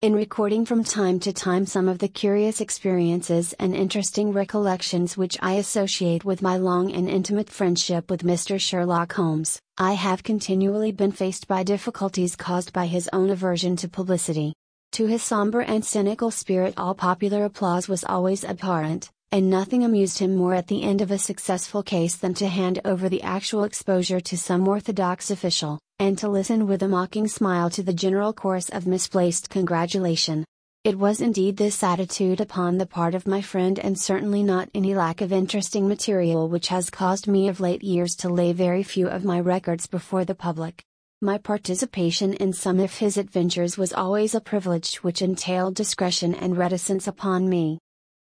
In recording from time to time some of the curious experiences and interesting recollections which I associate with my long and intimate friendship with Mr. Sherlock Holmes, I have continually been faced by difficulties caused by his own aversion to publicity. To his somber and cynical spirit, all popular applause was always abhorrent, and nothing amused him more at the end of a successful case than to hand over the actual exposure to some orthodox official, and to listen with a mocking smile to the general chorus of misplaced congratulation. It was indeed this attitude upon the part of my friend and certainly not any lack of interesting material which has caused me of late years to lay very few of my records before the public. My participation in some of his adventures was always a privilege which entailed discretion and reticence upon me.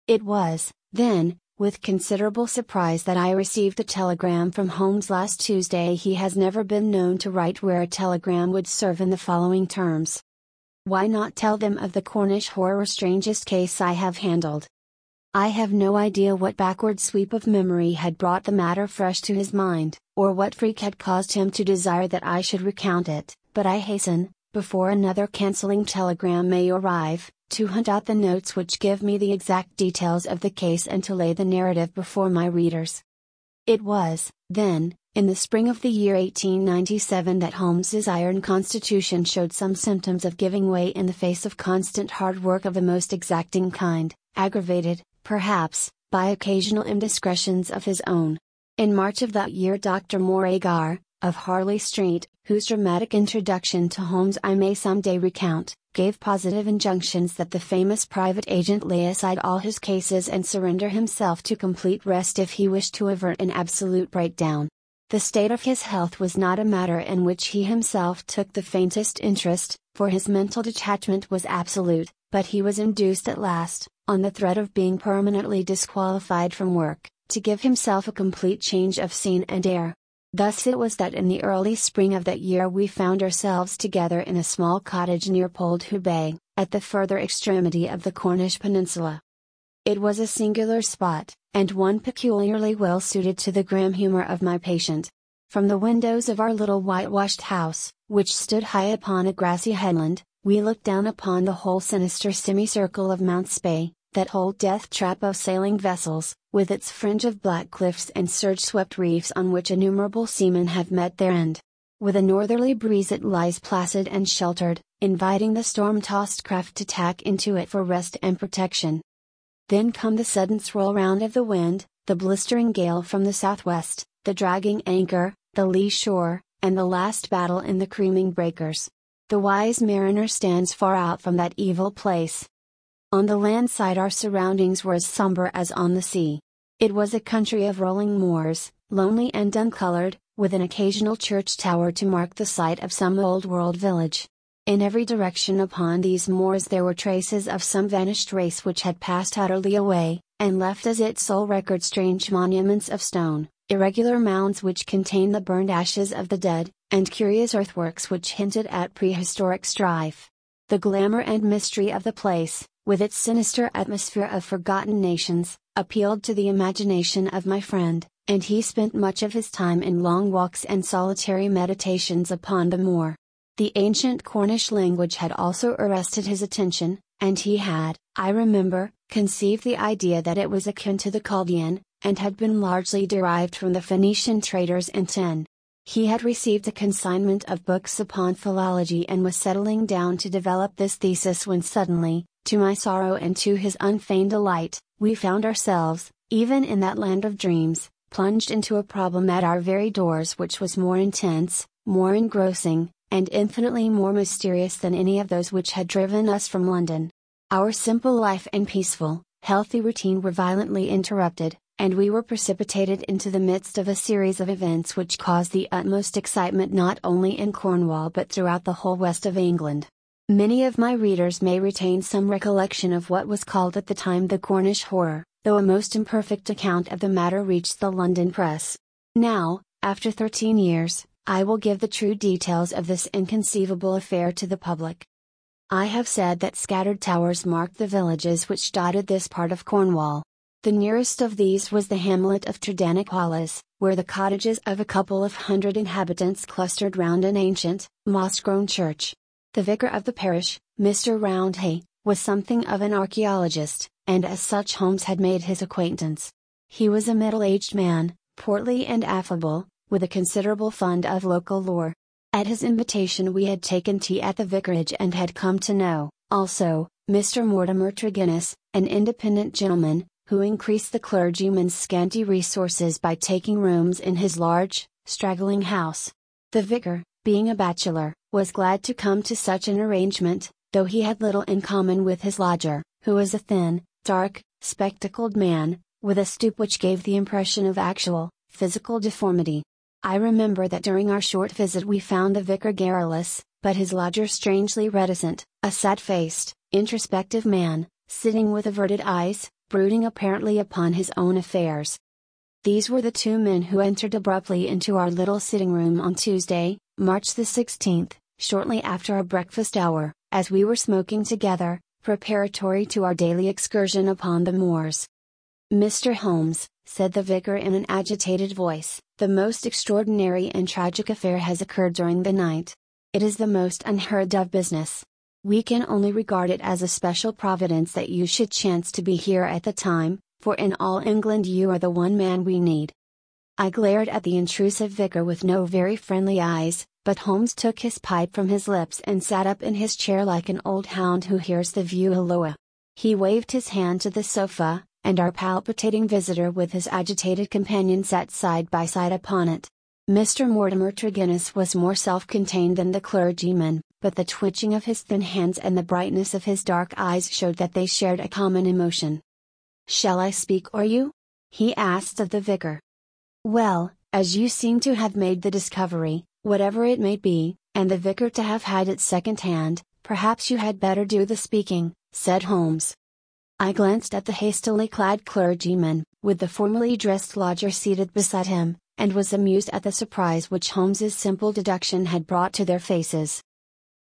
It was, then, with considerable surprise that I received a telegram from Holmes last Tuesday. He has never been known to write where a telegram would serve in the following terms. Why not tell them of the Cornish horror strangest case I have handled? I have no idea what backward sweep of memory had brought the matter fresh to his mind, or what freak had caused him to desire that I should recount it, but I hasten, before another cancelling telegram may arrive, to hunt out the notes which give me the exact details of the case and to lay the narrative before my readers. It was, then, in the spring of the year 1897 that Holmes's iron constitution showed some symptoms of giving way in the face of constant hard work of a most exacting kind, aggravated, perhaps, by occasional indiscretions of his own. In March of that year Dr. Moore Agar, of Harley Street, whose dramatic introduction to Holmes I may some day recount, gave positive injunctions that the famous private agent lay aside all his cases and surrender himself to complete rest if he wished to avert an absolute breakdown. The state of his health was not a matter in which he himself took the faintest interest, for his mental detachment was absolute, but he was induced at last, on the threat of being permanently disqualified from work, to give himself a complete change of scene and air. Thus it was that in the early spring of that year we found ourselves together in a small cottage near Poldhu Bay, at the further extremity of the Cornish peninsula. It was a singular spot, and one peculiarly well suited to the grim humor of my patient. From the windows of our little whitewashed house, which stood high upon a grassy headland, we looked down upon the whole sinister semicircle of Mounts Bay, that whole death trap of sailing vessels, with its fringe of black cliffs and surge swept reefs on which innumerable seamen have met their end. With a northerly breeze it lies placid and sheltered, inviting the storm tossed craft to tack into it for rest and protection. Then come the sudden swirl round of the wind, the blistering gale from the southwest, the dragging anchor, the lee shore, and the last battle in the creaming breakers. The wise mariner stands far out from that evil place, on the land side our surroundings were as somber as on the sea. It was a country of rolling moors, lonely and uncolored, with an occasional church tower to mark the site of some old world village. In every direction upon these moors there were traces of some vanished race which had passed utterly away, and left as its sole record strange monuments of stone, irregular mounds which contained the burned ashes of the dead, and curious earthworks which hinted at prehistoric strife. The glamour and mystery of the place, with its sinister atmosphere of forgotten nations, appealed to the imagination of my friend, and he spent much of his time in long walks and solitary meditations upon the moor. The ancient Cornish language had also arrested his attention, and he had, I remember, conceived the idea that it was akin to the Chaldean, and had been largely derived from the Phoenician traders in Tin. He had received a consignment of books upon philology and was settling down to develop this thesis when suddenly, to my sorrow and to his unfeigned delight, we found ourselves, even in that land of dreams, plunged into a problem at our very doors which was more intense, more engrossing, and infinitely more mysterious than any of those which had driven us from London. Our simple life and peaceful, healthy routine were violently interrupted, and we were precipitated into the midst of a series of events which caused the utmost excitement not only in Cornwall but throughout the whole west of England. Many of my readers may retain some recollection of what was called at the time the Cornish horror, though a most imperfect account of the matter reached the London press. Now, after 13 years, I will give the true details of this inconceivable affair to the public. I have said that scattered towers marked the villages which dotted this part of Cornwall. The nearest of these was the hamlet of Tredannick Wollas, where the cottages of a couple of hundred inhabitants clustered round an ancient, moss grown church. The vicar of the parish, Mr. Roundhay, was something of an archaeologist, and as such Holmes had made his acquaintance. He was a middle aged man, portly and affable, with a considerable fund of local lore. At his invitation, we had taken tea at the vicarage and had come to know, also, Mr. Mortimer Tregennis, an independent gentleman, who increased the clergyman's scanty resources by taking rooms in his large, straggling house. The vicar, being a bachelor, was glad to come to such an arrangement, though he had little in common with his lodger, who was a thin, dark, spectacled man, with a stoop which gave the impression of actual, physical deformity. I remember that during our short visit we found the vicar garrulous, but his lodger strangely reticent, a sad faced, introspective man, sitting with averted eyes, brooding apparently upon his own affairs. These were the two men who entered abruptly into our little sitting room on Tuesday, March the 16th, shortly after our breakfast hour, as we were smoking together, preparatory to our daily excursion upon the moors. Mr. Holmes, said the vicar in an agitated voice, the most extraordinary and tragic affair has occurred during the night. It is the most unheard of business. We can only regard it as a special providence that you should chance to be here at the time, for in all England you are the one man we need. I glared at the intrusive vicar with no very friendly eyes, but Holmes took his pipe from his lips and sat up in his chair like an old hound who hears the view halloa. He waved his hand to the sofa, and our palpitating visitor with his agitated companion sat side by side upon it. Mr. Mortimer Tregennis was more self contained than the clergyman, but the twitching of his thin hands and the brightness of his dark eyes showed that they shared a common emotion. Shall I speak or you? he asked of the vicar. Well, as you seem to have made the discovery, whatever it may be, and the vicar to have had it second hand, perhaps you had better do the speaking, said Holmes. I glanced at the hastily clad clergyman, with the formally dressed lodger seated beside him, and was amused at the surprise which Holmes's simple deduction had brought to their faces.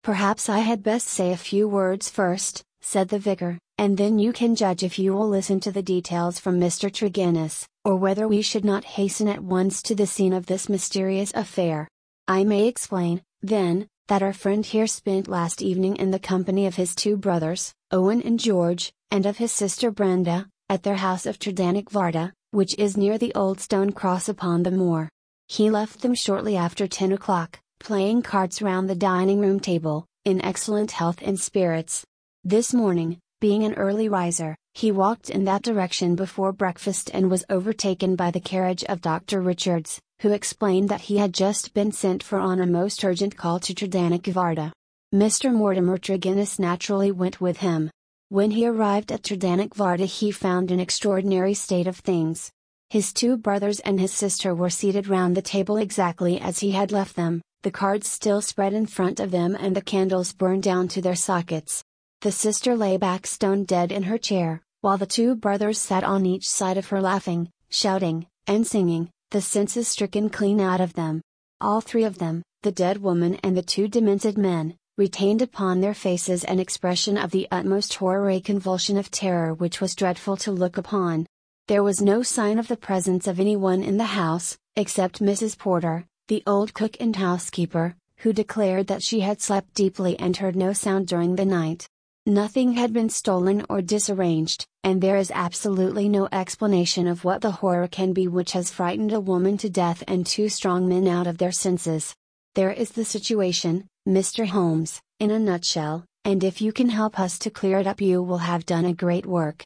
Perhaps I had best say a few words first, said the vicar, and then you can judge if you will listen to the details from Mr. Tregennis, or whether we should not hasten at once to the scene of this mysterious affair. I may explain, then, that our friend here spent last evening in the company of his two brothers, Owen and George, and of his sister Brenda, at their house of Tredannick Wartha, which is near the old stone cross upon the moor. He left them shortly after ten o'clock, playing cards round the dining room table, in excellent health and spirits. This morning, being an early riser, he walked in that direction before breakfast and was overtaken by the carriage of Dr. Richards, who explained that he had just been sent for on a most urgent call to Tredannick Wartha. Mr. Mortimer Tregennis naturally went with him. When he arrived at Tredannick Wartha he found an extraordinary state of things. His two brothers and his sister were seated round the table exactly as he had left them, the cards still spread in front of them and the candles burned down to their sockets. The sister lay back stone dead in her chair, while the two brothers sat on each side of her laughing, shouting, and singing, the senses stricken clean out of them. All three of them, the dead woman and the two demented men, retained upon their faces an expression of the utmost horror a convulsion of terror which was dreadful to look upon. There was no sign of the presence of anyone in the house, except Mrs. Porter, the old cook and housekeeper, who declared that she had slept deeply and heard no sound during the night. Nothing had been stolen or disarranged, and there is absolutely no explanation of what the horror can be which has frightened a woman to death and two strong men out of their senses. There is the situation, Mr. Holmes, in a nutshell, and if you can help us to clear it up, you will have done a great work.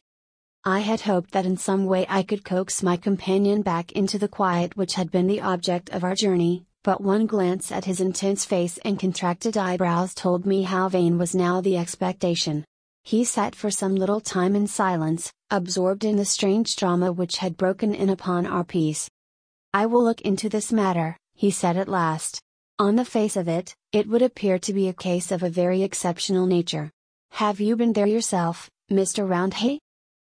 I had hoped that in some way I could coax my companion back into the quiet which had been the object of our journey, but one glance at his intense face and contracted eyebrows told me how vain was now the expectation. He sat for some little time in silence, absorbed in the strange drama which had broken in upon our peace. I will look into this matter, he said at last. On the face of it, it would appear to be a case of a very exceptional nature. Have you been there yourself, Mr. Roundhay?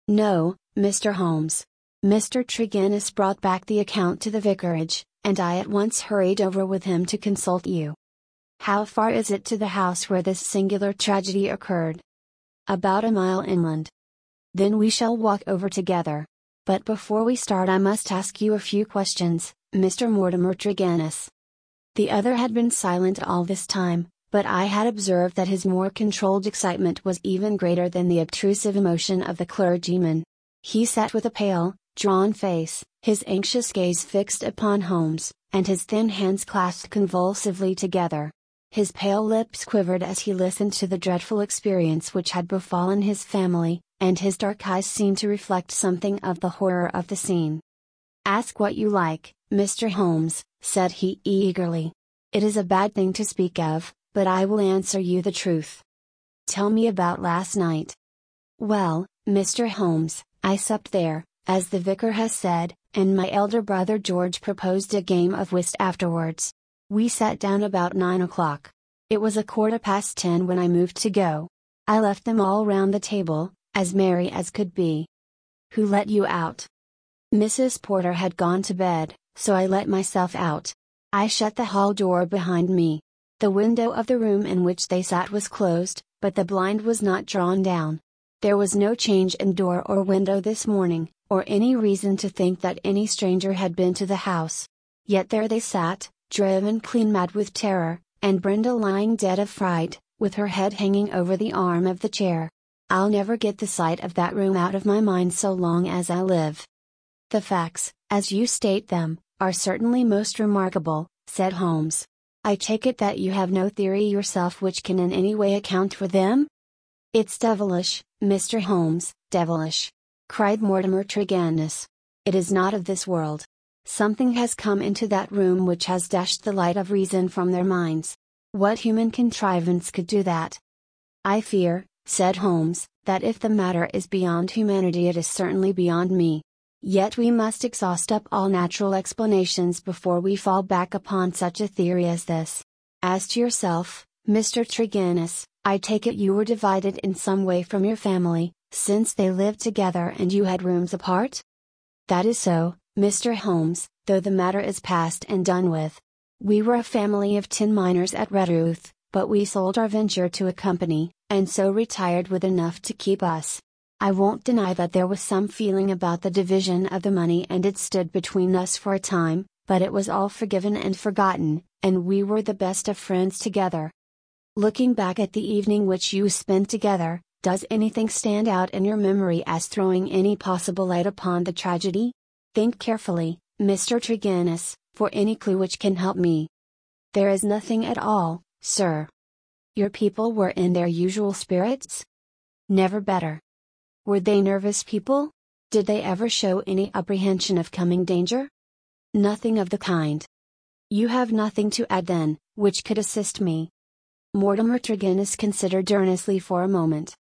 No, Mr. Holmes. Mr. Tregennis brought back the account to the vicarage, and I at once hurried over with him to consult you. How far is it to the house where this singular tragedy occurred? About a mile inland. Then we shall walk over together. But before we start, I must ask you a few questions, Mr. Mortimer Tregennis. The other had been silent all this time, but I had observed that his more controlled excitement was even greater than the obtrusive emotion of the clergyman. He sat with a pale, drawn face, his anxious gaze fixed upon Holmes, and his thin hands clasped convulsively together. His pale lips quivered as he listened to the dreadful experience which had befallen his family, and his dark eyes seemed to reflect something of the horror of the scene. Ask what you like, Mr. Holmes, said he eagerly. It is a bad thing to speak of, but I will answer you the truth. Tell me about last night. Well, Mr. Holmes, I supped there, as the vicar has said, and my elder brother George proposed a game of whist afterwards. We sat down about nine o'clock. It was a quarter past ten when I moved to go. I left them all round the table, as merry as could be. Who let you out? Mrs. Porter had gone to bed, so I let myself out. I shut the hall door behind me. The window of the room in which they sat was closed, but the blind was not drawn down. There was no change in door or window this morning, or any reason to think that any stranger had been to the house. Yet there they sat, driven clean mad with terror, and Brenda lying dead of fright, with her head hanging over the arm of the chair. I'll never get the sight of that room out of my mind so long as I live. The facts, as you state them, are certainly most remarkable, said Holmes. I take it that you have no theory yourself which can in any way account for them? It's devilish, Mr. Holmes, devilish! cried Mortimer Tregennis. It is not of this world. Something has come into that room which has dashed the light of reason from their minds. What human contrivance could do that? I fear, said Holmes, that if the matter is beyond humanity, it is certainly beyond me. Yet we must exhaust up all natural explanations before we fall back upon such a theory as this. As to yourself, Mr. Tregennis, I take it you were divided in some way from your family, since they lived together and you had rooms apart? That is so, Mr. Holmes, though the matter is past and done with. We were a family of tin miners at Redruth, but we sold our venture to a company, and so retired with enough to keep us. I won't deny that there was some feeling about the division of the money and it stood between us for a time, but it was all forgiven and forgotten, and we were the best of friends together. Looking back at the evening which you spent together, does anything stand out in your memory as throwing any possible light upon the tragedy? Think carefully, Mr. Tregennis, for any clue which can help me. There is nothing at all, sir. Your people were in their usual spirits? Never better. Were they nervous people? Did they ever show any apprehension of coming danger? Nothing of the kind. You have nothing to add then, which could assist me. Mortimer Tregennis considered earnestly for a moment.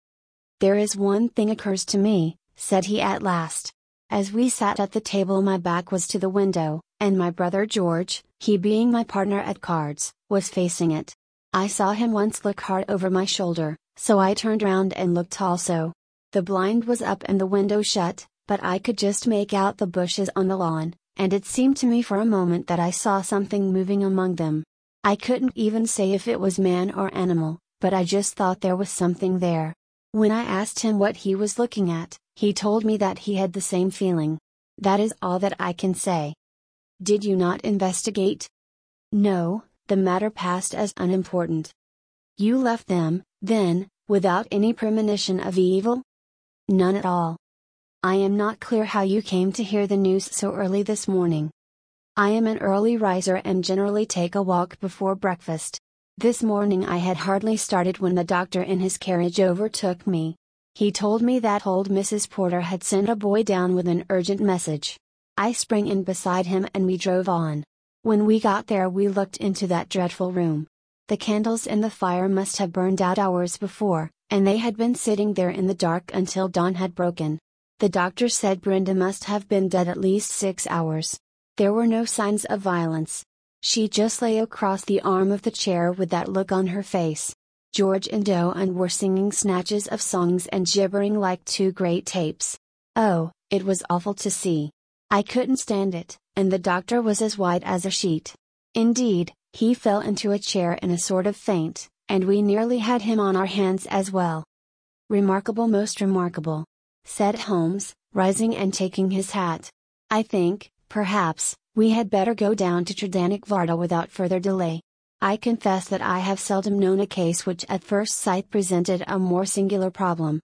There is one thing occurs to me, said he at last. As we sat at the table, my back was to the window, and my brother George, he being my partner at cards, was facing it. I saw him once look hard over my shoulder, so I turned round and looked also. The blind was up and the window shut, but I could just make out the bushes on the lawn, and it seemed to me for a moment that I saw something moving among them. I couldn't even say if it was man or animal, but I just thought there was something there. When I asked him what he was looking at, he told me that he had the same feeling. That is all that I can say. Did you not investigate? No, the matter passed as unimportant. You left them, then, without any premonition of evil? None at all. I am not clear how you came to hear the news so early this morning. I am an early riser and generally take a walk before breakfast. This morning I had hardly started when the doctor in his carriage overtook me. He told me that old Mrs. Porter had sent a boy down with an urgent message. I sprang in beside him and we drove on. When we got there, we looked into that dreadful room. The candles in the fire must have burned out hours before, and they had been sitting there in the dark until dawn had broken. The doctor said Brenda must have been dead at least six hours. There were no signs of violence. She just lay across the arm of the chair with that look on her face. George and Owen were singing snatches of songs and gibbering like two great tapes. Oh, it was awful to see. I couldn't stand it, and the doctor was as white as a sheet. Indeed, he fell into a chair in a sort of faint, and we nearly had him on our hands as well. Remarkable, most remarkable, said Holmes, rising and taking his hat. I think, perhaps, we had better go down to Tredannick Wartha without further delay. I confess that I have seldom known a case which at first sight presented a more singular problem.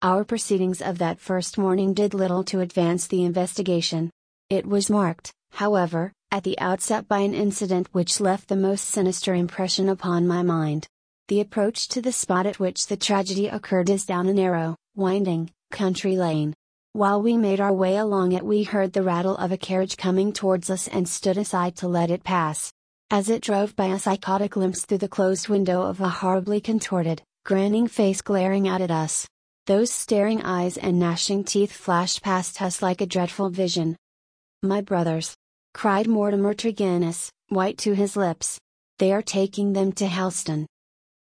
Our proceedings of that first morning did little to advance the investigation. It was marked, however, at the outset by an incident which left the most sinister impression upon my mind. The approach to the spot at which the tragedy occurred is down a narrow, winding, country lane. While we made our way along it, we heard the rattle of a carriage coming towards us and stood aside to let it pass. As it drove by us, I caught a glimpse through the closed window of a horribly contorted, grinning face glaring out at us. Those staring eyes and gnashing teeth flashed past us like a dreadful vision. My brothers! cried Mortimer Tregennis, white to his lips. They are taking them to Helston.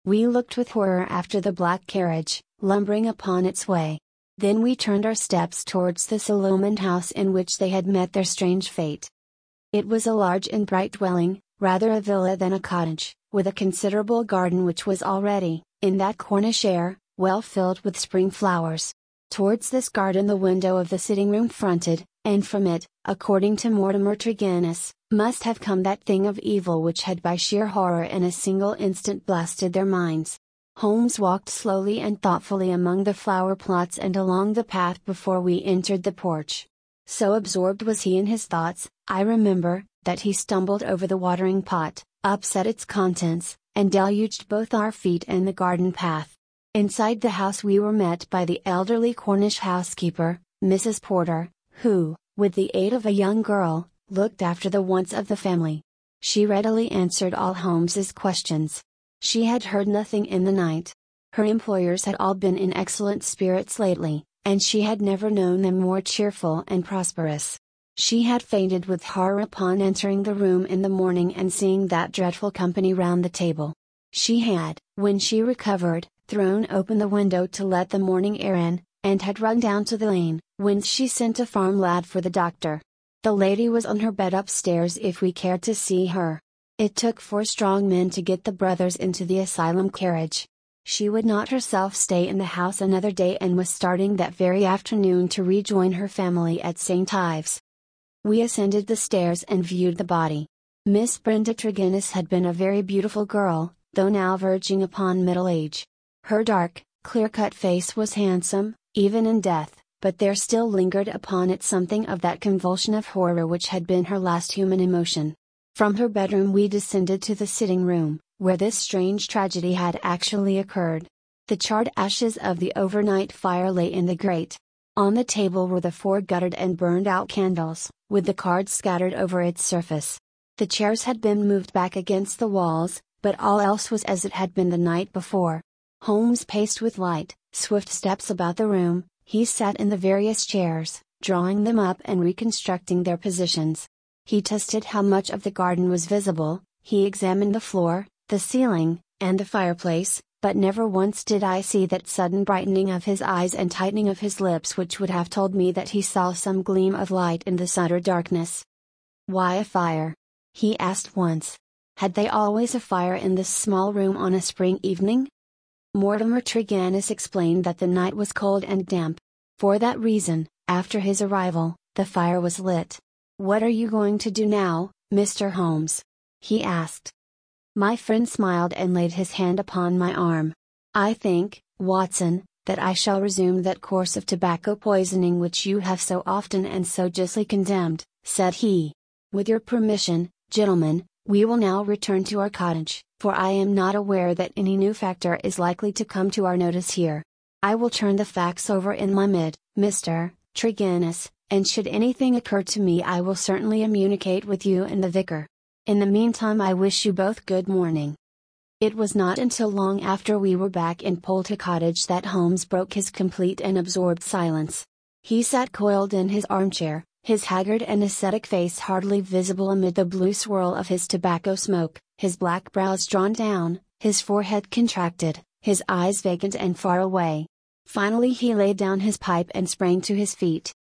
We looked with horror after the black carriage, lumbering upon its way. Then we turned our steps towards the illumined house in which they had met their strange fate. It was a large and bright dwelling, rather a villa than a cottage, with a considerable garden which was already, in that Cornish air, well filled with spring flowers. Towards this garden the window of the sitting room fronted, and from it, according to Mortimer Tregennis, must have come that thing of evil which had by sheer horror in a single instant blasted their minds. Holmes walked slowly and thoughtfully among the flower plots and along the path before we entered the porch. So absorbed was he in his thoughts, I remember, that he stumbled over the watering pot, upset its contents, and deluged both our feet and the garden path. Inside the house we were met by the elderly Cornish housekeeper, Mrs. Porter, who, with the aid of a young girl, looked after the wants of the family. She readily answered all Holmes's questions. She had heard nothing in the night. Her employers had all been in excellent spirits lately, and she had never known them more cheerful and prosperous. She had fainted with horror upon entering the room in the morning and seeing that dreadful company round the table. She had, when she recovered, thrown open the window to let the morning air in, and had run down to the lane, whence she sent a farm lad for the doctor. The lady was on her bed upstairs if we cared to see her. It took four strong men to get the brothers into the asylum carriage. She would not herself stay in the house another day and was starting that very afternoon to rejoin her family at St. Ives. We ascended the stairs and viewed the body. Miss Brenda Tregennis had been a very beautiful girl, though now verging upon middle age. Her dark, clear cut face was handsome, even in death, but there still lingered upon it something of that convulsion of horror which had been her last human emotion. From her bedroom we descended to the sitting room, where this strange tragedy had actually occurred. The charred ashes of the overnight fire lay in the grate. On the table were the four guttered and burned out candles, with the cards scattered over its surface. The chairs had been moved back against the walls, but all else was as it had been the night before. Holmes paced with light, swift steps about the room, he sat in the various chairs, drawing them up and reconstructing their positions. He tested how much of the garden was visible, he examined the floor, the ceiling, and the fireplace, but never once did I see that sudden brightening of his eyes and tightening of his lips which would have told me that he saw some gleam of light in this utter darkness. Why a fire? He asked once. Had they always a fire in this small room on a spring evening? Mortimer Tregennis explained that the night was cold and damp. For that reason, after his arrival, the fire was lit. What are you going to do now, Mr. Holmes? he asked. My friend smiled and laid his hand upon my arm. I think, Watson, that I shall resume that course of tobacco poisoning which you have so often and so justly condemned, said he. With your permission, gentlemen, we will now return to our cottage, for I am not aware that any new factor is likely to come to our notice here. I will turn the facts over in my mid, Mr. Tregennis, and should anything occur to me I will certainly communicate with you and the vicar. In the meantime, I wish you both good morning. It was not until long after we were back in Poldhu Cottage that Holmes broke his complete and absorbed silence. He sat coiled in his armchair, his haggard and ascetic face hardly visible amid the blue swirl of his tobacco smoke, his black brows drawn down, his forehead contracted, his eyes vacant and far away. Finally, he laid down his pipe and sprang to his feet.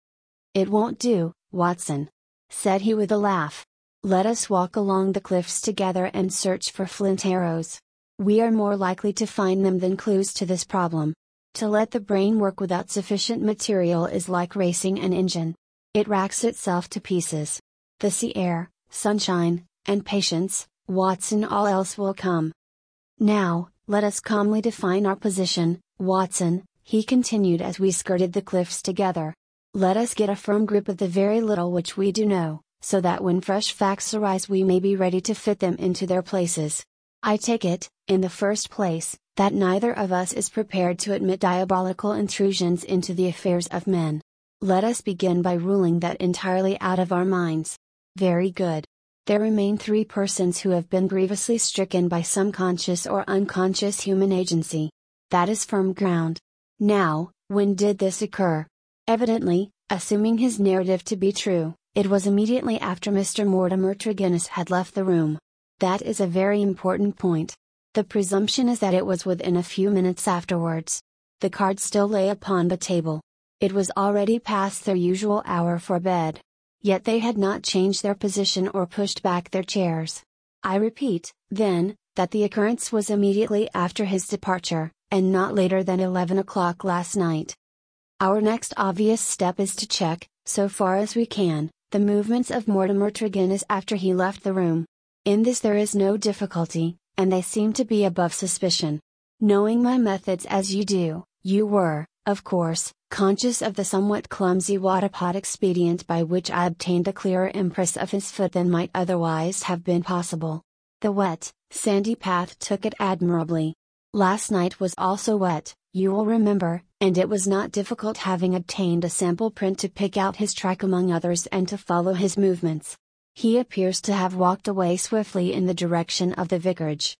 It won't do, Watson, said he with a laugh. Let us walk along the cliffs together and search for flint arrows. We are more likely to find them than clues to this problem. To let the brain work without sufficient material is like racing an engine. It racks itself to pieces. The sea air, sunshine, and patience, Watson, all else will come. Now, let us calmly define our position, Watson, he continued as we skirted the cliffs together. Let us get a firm grip of the very little which we do know, so that when fresh facts arise we may be ready to fit them into their places. I take it, in the first place, that neither of us is prepared to admit diabolical intrusions into the affairs of men. Let us begin by ruling that entirely out of our minds. Very good. There remain three persons who have been grievously stricken by some conscious or unconscious human agency. That is firm ground. Now, when did this occur? Evidently, assuming his narrative to be true, it was immediately after Mr. Mortimer Tregennis had left the room. That is a very important point. The presumption is that it was within a few minutes afterwards. The cards still lay upon the table. It was already past their usual hour for bed. Yet they had not changed their position or pushed back their chairs. I repeat, then, that the occurrence was immediately after his departure, and not later than 11 o'clock last night. Our next obvious step is to check, so far as we can, the movements of Mortimer Tregennis after he left the room. In this there is no difficulty, and they seem to be above suspicion. Knowing my methods as you do, you were, of course, conscious of the somewhat clumsy waterpot expedient by which I obtained a clearer impress of his foot than might otherwise have been possible. The wet, sandy path took it admirably. Last night was also wet, you will remember, and it was not difficult having obtained a sample print to pick out his track among others and to follow his movements. He appears to have walked away swiftly in the direction of the vicarage.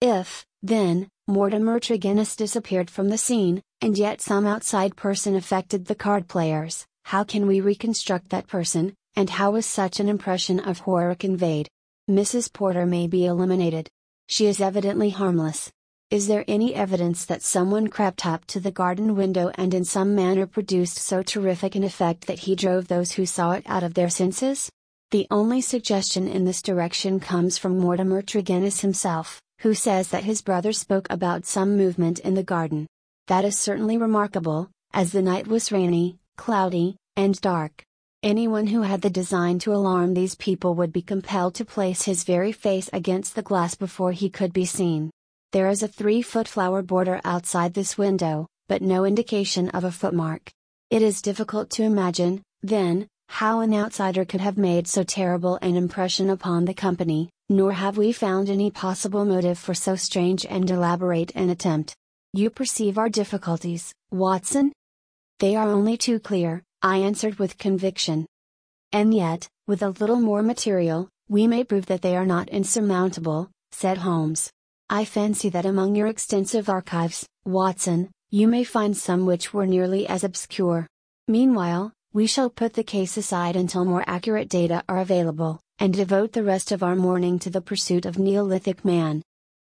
If, then, Mortimer Tregennis disappeared from the scene, and yet some outside person affected the card players, how can we reconstruct that person, and how was such an impression of horror conveyed? Mrs. Porter may be eliminated. She is evidently harmless, is there any evidence that someone crept up to the garden window and in some manner produced so terrific an effect that he drove those who saw it out of their senses? The only suggestion in this direction comes from Mortimer Tregennis himself, who says that his brother spoke about some movement in the garden. That is certainly remarkable, as the night was rainy, cloudy, and dark. Anyone who had the design to alarm these people would be compelled to place his very face against the glass before he could be seen. There is a 3 foot flower border outside this window, but no indication of a footmark. It is difficult to imagine, then, how an outsider could have made so terrible an impression upon the company, nor have we found any possible motive for so strange and elaborate an attempt. You perceive our difficulties, Watson? They are only too clear, I answered with conviction. And yet, with a little more material, we may prove that they are not insurmountable, said Holmes. I fancy that among your extensive archives, Watson, you may find some which were nearly as obscure. Meanwhile, we shall put the case aside until more accurate data are available, and devote the rest of our morning to the pursuit of Neolithic man.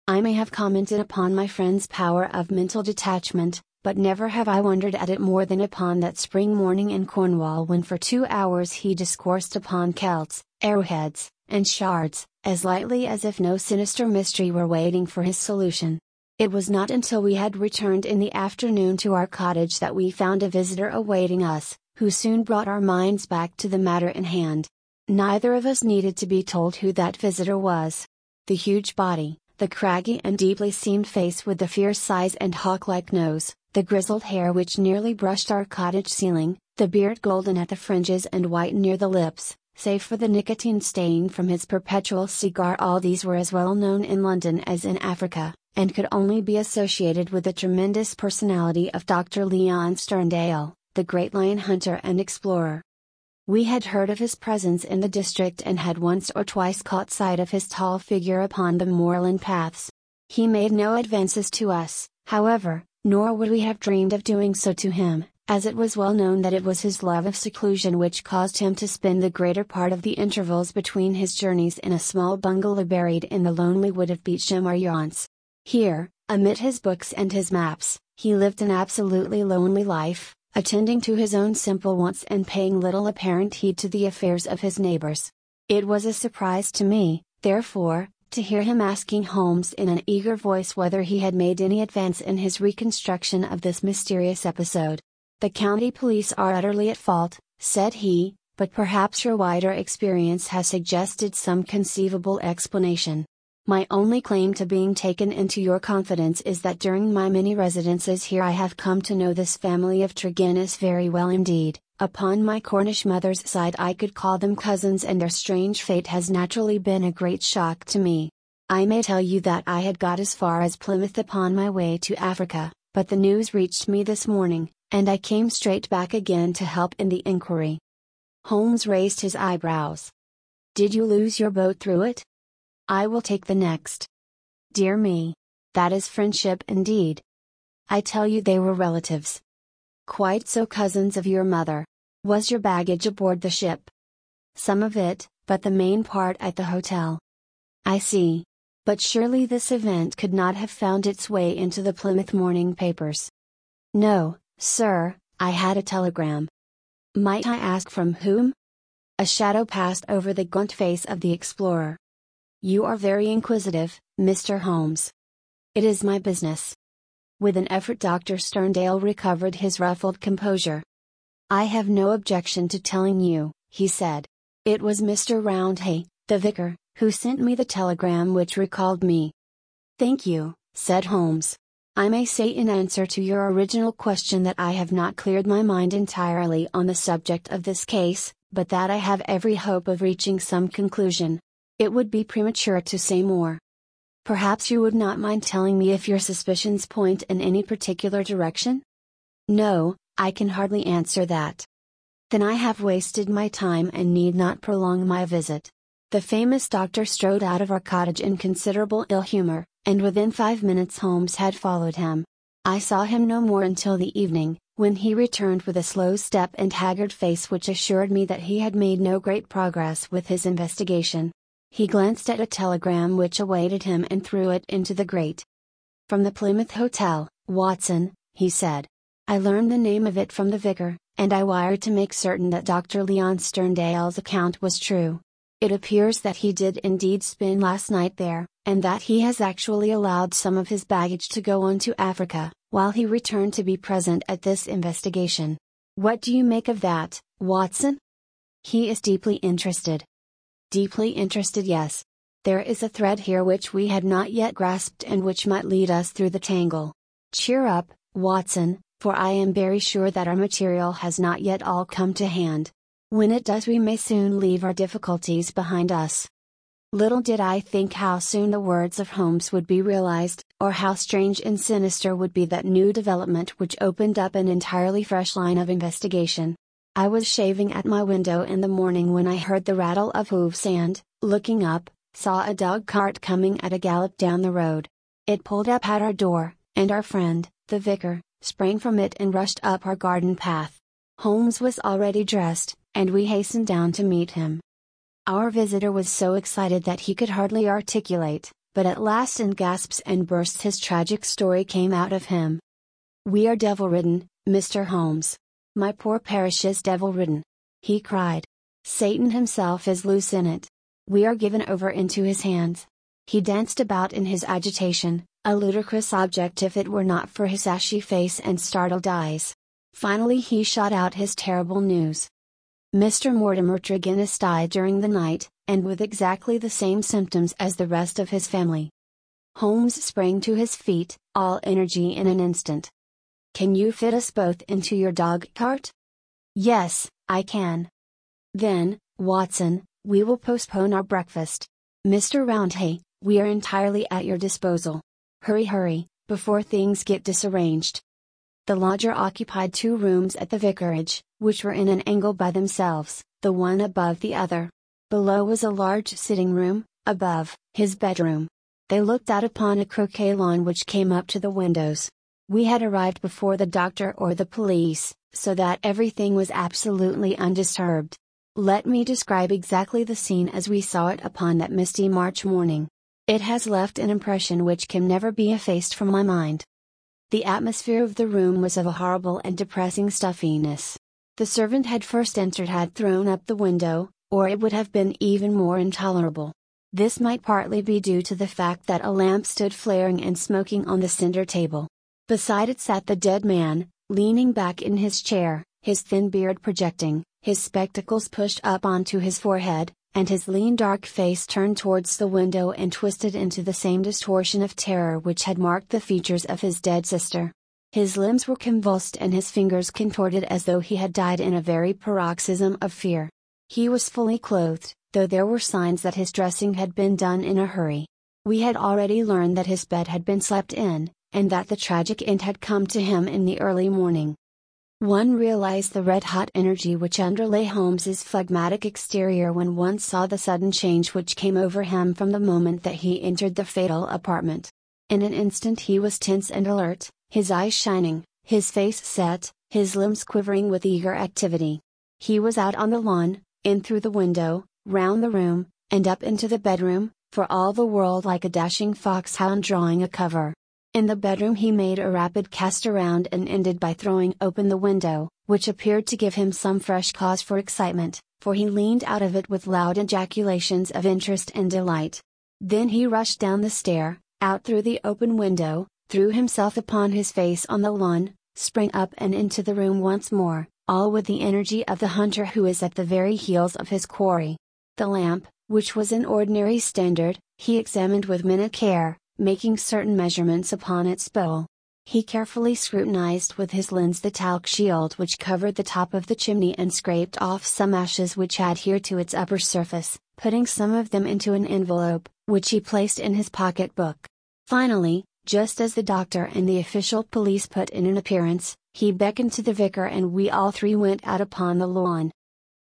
I may have commented upon my friend's power of mental detachment, but never have I wondered at it more than upon that spring morning in Cornwall when for two hours he discoursed upon Celts, arrowheads, and shards, as lightly as if no sinister mystery were waiting for his solution. It was not until we had returned in the afternoon to our cottage that we found a visitor awaiting us, who soon brought our minds back to the matter in hand. Neither of us needed to be told who that visitor was. The huge body, the craggy and deeply seamed face with the fierce eyes and hawk like nose, the grizzled hair which nearly brushed our cottage ceiling, the beard golden at the fringes and white near the lips, Save for the nicotine stain from his perpetual cigar, all these were as well known in London as in Africa, and could only be associated with the tremendous personality of Dr. Leon Sterndale, the great lion hunter and explorer. We had heard of his presence in the district and had once or twice caught sight of his tall figure upon the moorland paths. He made no advances to us, however, nor would we have dreamed of doing so to him, as it was well known that it was his love of seclusion which caused him to spend the greater part of the intervals between his journeys in a small bungalow buried in the lonely wood of Beauchamp Arriance. Here, amid his books and his maps, he lived an absolutely lonely life, attending to his own simple wants and paying little apparent heed to the affairs of his neighbors. It was a surprise to me, therefore, to hear him asking Holmes in an eager voice whether he had made any advance in his reconstruction of this mysterious episode. The county police are utterly at fault, said he, but perhaps your wider experience has suggested some conceivable explanation. My only claim to being taken into your confidence is that during my many residences here I have come to know this family of Tregennis very well indeed. Upon my Cornish mother's side, I could call them cousins, and their strange fate has naturally been a great shock to me. I may tell you that I had got as far as Plymouth upon my way to Africa, but the news reached me this morning, and I came straight back again to help in the inquiry. Holmes raised his eyebrows. Did you lose your boat through it? I will take the next. Dear me. That is friendship indeed. I tell you they were relatives. Quite so cousins of your mother. Was your baggage aboard the ship? Some of it, but the main part at the hotel. I see. But surely this event could not have found its way into the Plymouth morning papers. No, sir, I had a telegram. Might I ask from whom? A shadow passed over the gaunt face of the explorer. You are very inquisitive, Mr. Holmes. It is my business. With an effort, Dr. Sterndale recovered his ruffled composure. I have no objection to telling you, he said. It was Mr. Roundhay, the vicar, who sent me the telegram which recalled me. Thank you, said Holmes. I may say in answer to your original question that I have not cleared my mind entirely on the subject of this case, but that I have every hope of reaching some conclusion. It would be premature to say more. Perhaps you would not mind telling me if your suspicions point in any particular direction? No, I can hardly answer that. Then I have wasted my time and need not prolong my visit. The famous doctor strode out of our cottage in considerable ill humor, and within five minutes Holmes had followed him. I saw him no more until the evening, when he returned with a slow step and haggard face which assured me that he had made no great progress with his investigation. He glanced at a telegram which awaited him and threw it into the grate. From the Plymouth Hotel, Watson, he said. I learned the name of it from the vicar, and I wired to make certain that Dr. Leon Sterndale's account was true. It appears that he did indeed spend last night there, and that he has actually allowed some of his baggage to go on to Africa, while he returned to be present at this investigation. What do you make of that, Watson? He is deeply interested. Deeply interested, yes. There is a thread here which we had not yet grasped and which might lead us through the tangle. Cheer up, Watson, for I am very sure that our material has not yet all come to hand. When it does, we may soon leave our difficulties behind us. Little did I think how soon the words of Holmes would be realized, or how strange and sinister would be that new development which opened up an entirely fresh line of investigation. I was shaving at my window in the morning when I heard the rattle of hoofs and, looking up, saw a dog cart coming at a gallop down the road. It pulled up at our door, and our friend, the vicar, sprang from it and rushed up our garden path. Holmes was already dressed, and we hastened down to meet him. Our visitor was so excited that he could hardly articulate, but at last in gasps and bursts his tragic story came out of him. We are devil ridden, Mr. Holmes. My poor parish is devil ridden. He cried. Satan himself is loose in it. We are given over into his hands. He danced about in his agitation, a ludicrous object if it were not for his ashy face and startled eyes. Finally, he shot out his terrible news. Mr. Mortimer Tregennis died during the night, and with exactly the same symptoms as the rest of his family. Holmes sprang to his feet, all energy in an instant. Can you fit us both into your dog cart? Yes, I can. Then, Watson, we will postpone our breakfast. Mr. Roundhay, we are entirely at your disposal. Hurry, hurry, before things get disarranged. The lodger occupied two rooms at the vicarage, which were in an angle by themselves, the one above the other. Below was a large sitting room, above, his bedroom. They looked out upon a croquet lawn which came up to the windows. We had arrived before the doctor or the police, so that everything was absolutely undisturbed. Let me describe exactly the scene as we saw it upon that misty March morning. It has left an impression which can never be effaced from my mind. The atmosphere of the room was of a horrible and depressing stuffiness. The servant had first entered had thrown up the window, or it would have been even more intolerable. This might partly be due to the fact that a lamp stood flaring and smoking on the cinder table. Beside it sat the dead man, leaning back in his chair, his thin beard projecting, his spectacles pushed up onto his forehead, and his lean dark face turned towards the window and twisted into the same distortion of terror which had marked the features of his dead sister. His limbs were convulsed and his fingers contorted as though he had died in a very paroxysm of fear. He was fully clothed, though there were signs that his dressing had been done in a hurry. We had already learned that his bed had been slept in, and that the tragic end had come to him in the early morning. One realized the red hot energy which underlay Holmes's phlegmatic exterior when one saw the sudden change which came over him from the moment that he entered the fatal apartment. In an instant he was tense and alert, his eyes shining, his face set, his limbs quivering with eager activity. He was out on the lawn, in through the window, round the room, and up into the bedroom, for all the world like a dashing foxhound drawing a cover. In the bedroom he made a rapid cast around and ended by throwing open the window, which appeared to give him some fresh cause for excitement, for he leaned out of it with loud ejaculations of interest and delight. Then he rushed down the stair, out through the open window, threw himself upon his face on the lawn, sprang up and into the room once more, all with the energy of the hunter who is at the very heels of his quarry. The lamp, which was an ordinary standard, he examined with minute care, making certain measurements upon its bowl. He carefully scrutinized with his lens the talc shield which covered the top of the chimney and scraped off some ashes which adhered to its upper surface, putting some of them into an envelope, which he placed in his pocket book. Finally, just as the doctor and the official police put in an appearance, he beckoned to the vicar and we all three went out upon the lawn.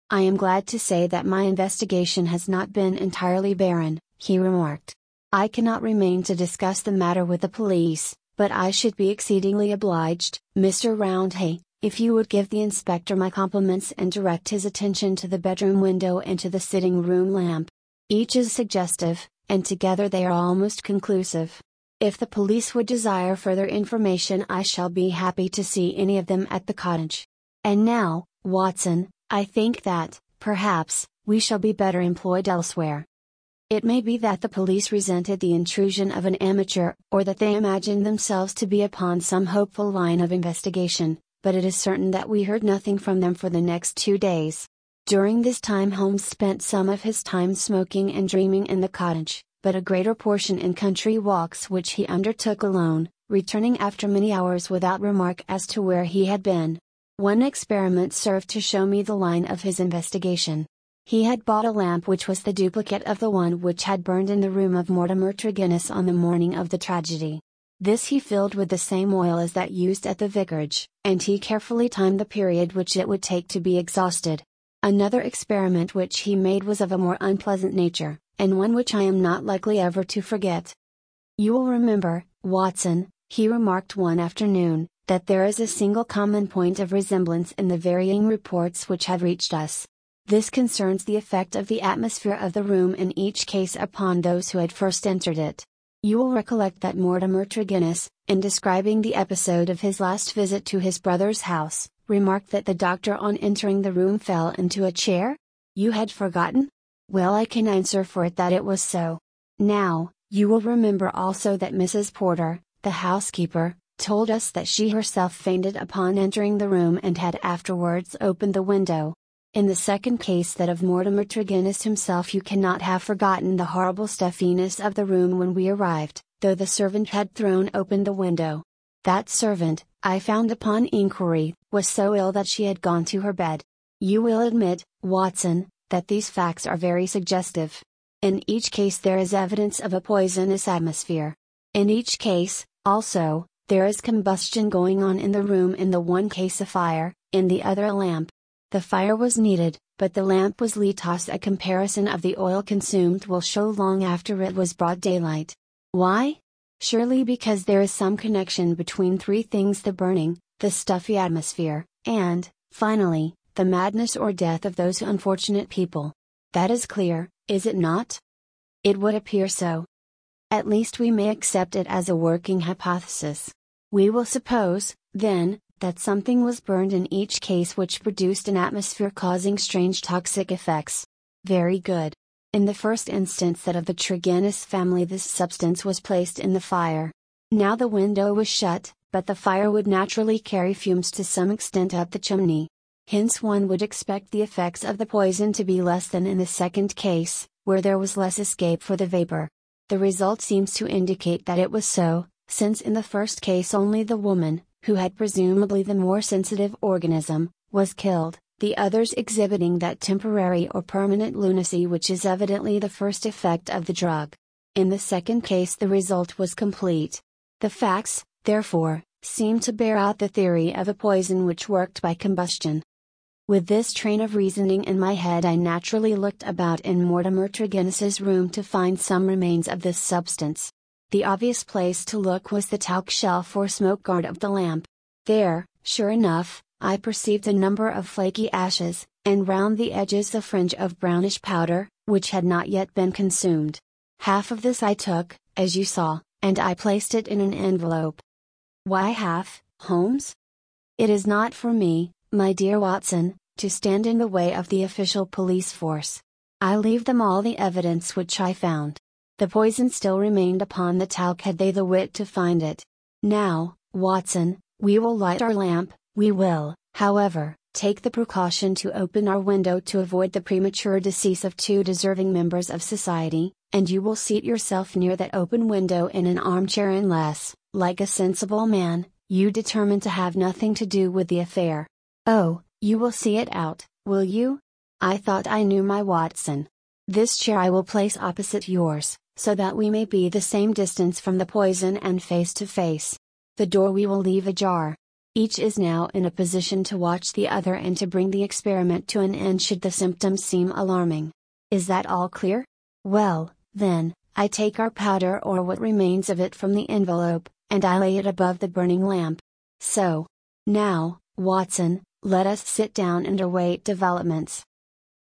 I am glad to say that my investigation has not been entirely barren, he remarked. I cannot remain to discuss the matter with the police, but I should be exceedingly obliged, Mr. Roundhay, if you would give the inspector my compliments and direct his attention to the bedroom window and to the sitting room lamp. Each is suggestive, and together they are almost conclusive. If the police would desire further information, I shall be happy to see any of them at the cottage. And now, Watson, I think that, perhaps, we shall be better employed elsewhere. It may be that the police resented the intrusion of an amateur, or that they imagined themselves to be upon some hopeful line of investigation, but it is certain that we heard nothing from them for the next two days. During this time Holmes spent some of his time smoking and dreaming in the cottage, but a greater portion in country walks which he undertook alone, returning after many hours without remark as to where he had been. One experiment served to show me the line of his investigation. He had bought a lamp which was the duplicate of the one which had burned in the room of Mortimer Tregennis on the morning of the tragedy. This he filled with the same oil as that used at the vicarage, and he carefully timed the period which it would take to be exhausted. Another experiment which he made was of a more unpleasant nature, and one which I am not likely ever to forget. You will remember, Watson, he remarked one afternoon, that there is a single common point of resemblance in the varying reports which have reached us. This concerns the effect of the atmosphere of the room in each case upon those who had first entered it. You will recollect that Mortimer Tregennis, in describing the episode of his last visit to his brother's house, remarked that the doctor on entering the room fell into a chair? You had forgotten? Well, I can answer for it that it was so. Now, you will remember also that Mrs. Porter, the housekeeper, told us that she herself fainted upon entering the room and had afterwards opened the window. In the second case that of Mortimer Tregennis himself you cannot have forgotten the horrible stuffiness of the room when we arrived, though the servant had thrown open the window. That servant, I found upon inquiry, was so ill that she had gone to her bed. You will admit, Watson, that these facts are very suggestive. In each case there is evidence of a poisonous atmosphere. In each case, also, there is combustion going on in the room in the one case a fire, in the other a lamp. The fire was needed, but the lamp was lightos. A comparison of the oil consumed will show long after it was broad daylight. Why? Surely because there is some connection between three things the burning, the stuffy atmosphere, and, finally, the madness or death of those unfortunate people. That is clear, is it not? It would appear so. At least we may accept it as a working hypothesis. We will suppose, then, that something was burned in each case which produced an atmosphere causing strange toxic effects. Very good. In the first instance that of the Tregennis family this substance was placed in the fire. Now the window was shut, but the fire would naturally carry fumes to some extent up the chimney. Hence, one would expect the effects of the poison to be less than in the second case, where there was less escape for the vapor. The result seems to indicate that it was so, since in the first case only the woman, who had presumably the more sensitive organism, was killed, the others exhibiting that temporary or permanent lunacy which is evidently the first effect of the drug. In the second case, the result was complete. The facts, therefore, seem to bear out the theory of a poison which worked by combustion. With this train of reasoning in my head, I naturally looked about in Mortimer Tregennis's room to find some remains of this substance. The obvious place to look was the talc shelf or smoke guard of the lamp. There, sure enough, I perceived a number of flaky ashes, and round the edges a fringe of brownish powder, which had not yet been consumed. Half of this I took, as you saw, and I placed it in an envelope. Why half, Holmes? It is not for me, my dear Watson, to stand in the way of the official police force. I leave them all the evidence which I found. The poison still remained upon the talc had they the wit to find it. Now, Watson, we will light our lamp, we will, however, take the precaution to open our window to avoid the premature decease of two deserving members of society, and you will seat yourself near that open window in an armchair unless, like a sensible man, you determine to have nothing to do with the affair. Oh, you will see it out, will you? I thought I knew my Watson. This chair I will place opposite yours, so that we may be the same distance from the poison and face to face. The door we will leave ajar. Each is now in a position to watch the other and to bring the experiment to an end should the symptoms seem alarming. Is that all clear? Well, then, I take our powder or what remains of it from the envelope, and I lay it above the burning lamp. So. Now, Watson, let us sit down and await developments.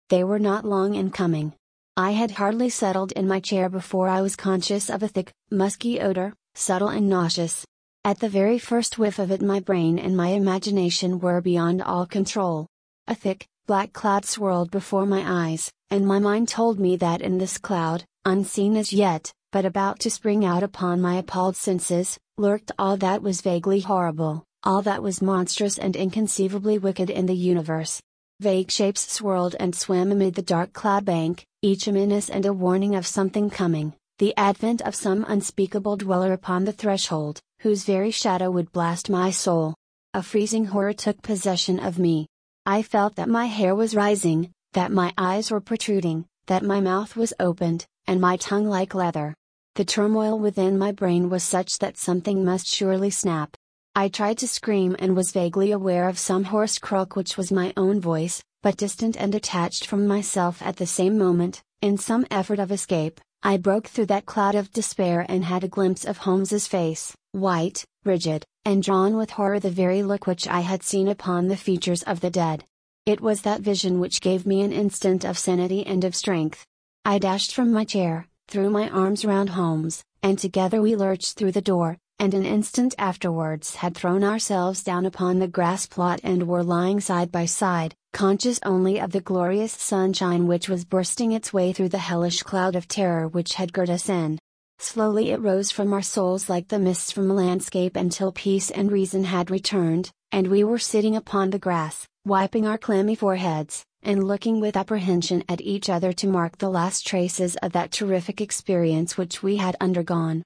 They were not long in coming. I had hardly settled in my chair before I was conscious of a thick, musky odor, subtle and nauseous. At the very first whiff of it, my brain and my imagination were beyond all control. A thick, black cloud swirled before my eyes, and my mind told me that in this cloud, unseen as yet, but about to spring out upon my appalled senses, lurked all that was vaguely horrible, all that was monstrous and inconceivably wicked in the universe. Vague shapes swirled and swam amid the dark cloud bank, each a menace and a warning of something coming, the advent of some unspeakable dweller upon the threshold, whose very shadow would blast my soul. A freezing horror took possession of me. I felt that my hair was rising, that my eyes were protruding, that my mouth was opened, and my tongue like leather. The turmoil within my brain was such that something must surely snap. I tried to scream and was vaguely aware of some hoarse croak which was my own voice, but distant and detached from myself at the same moment, in some effort of escape, I broke through that cloud of despair and had a glimpse of Holmes's face, white, rigid, and drawn with horror the very look which I had seen upon the features of the dead. It was that vision which gave me an instant of sanity and of strength. I dashed from my chair, threw my arms round Holmes, and together we lurched through the door, and an instant afterwards had thrown ourselves down upon the grass plot and were lying side by side, conscious only of the glorious sunshine which was bursting its way through the hellish cloud of terror which had girt us in. Slowly it rose from our souls like the mists from a landscape until peace and reason had returned, and we were sitting upon the grass, wiping our clammy foreheads, and looking with apprehension at each other to mark the last traces of that terrific experience which we had undergone.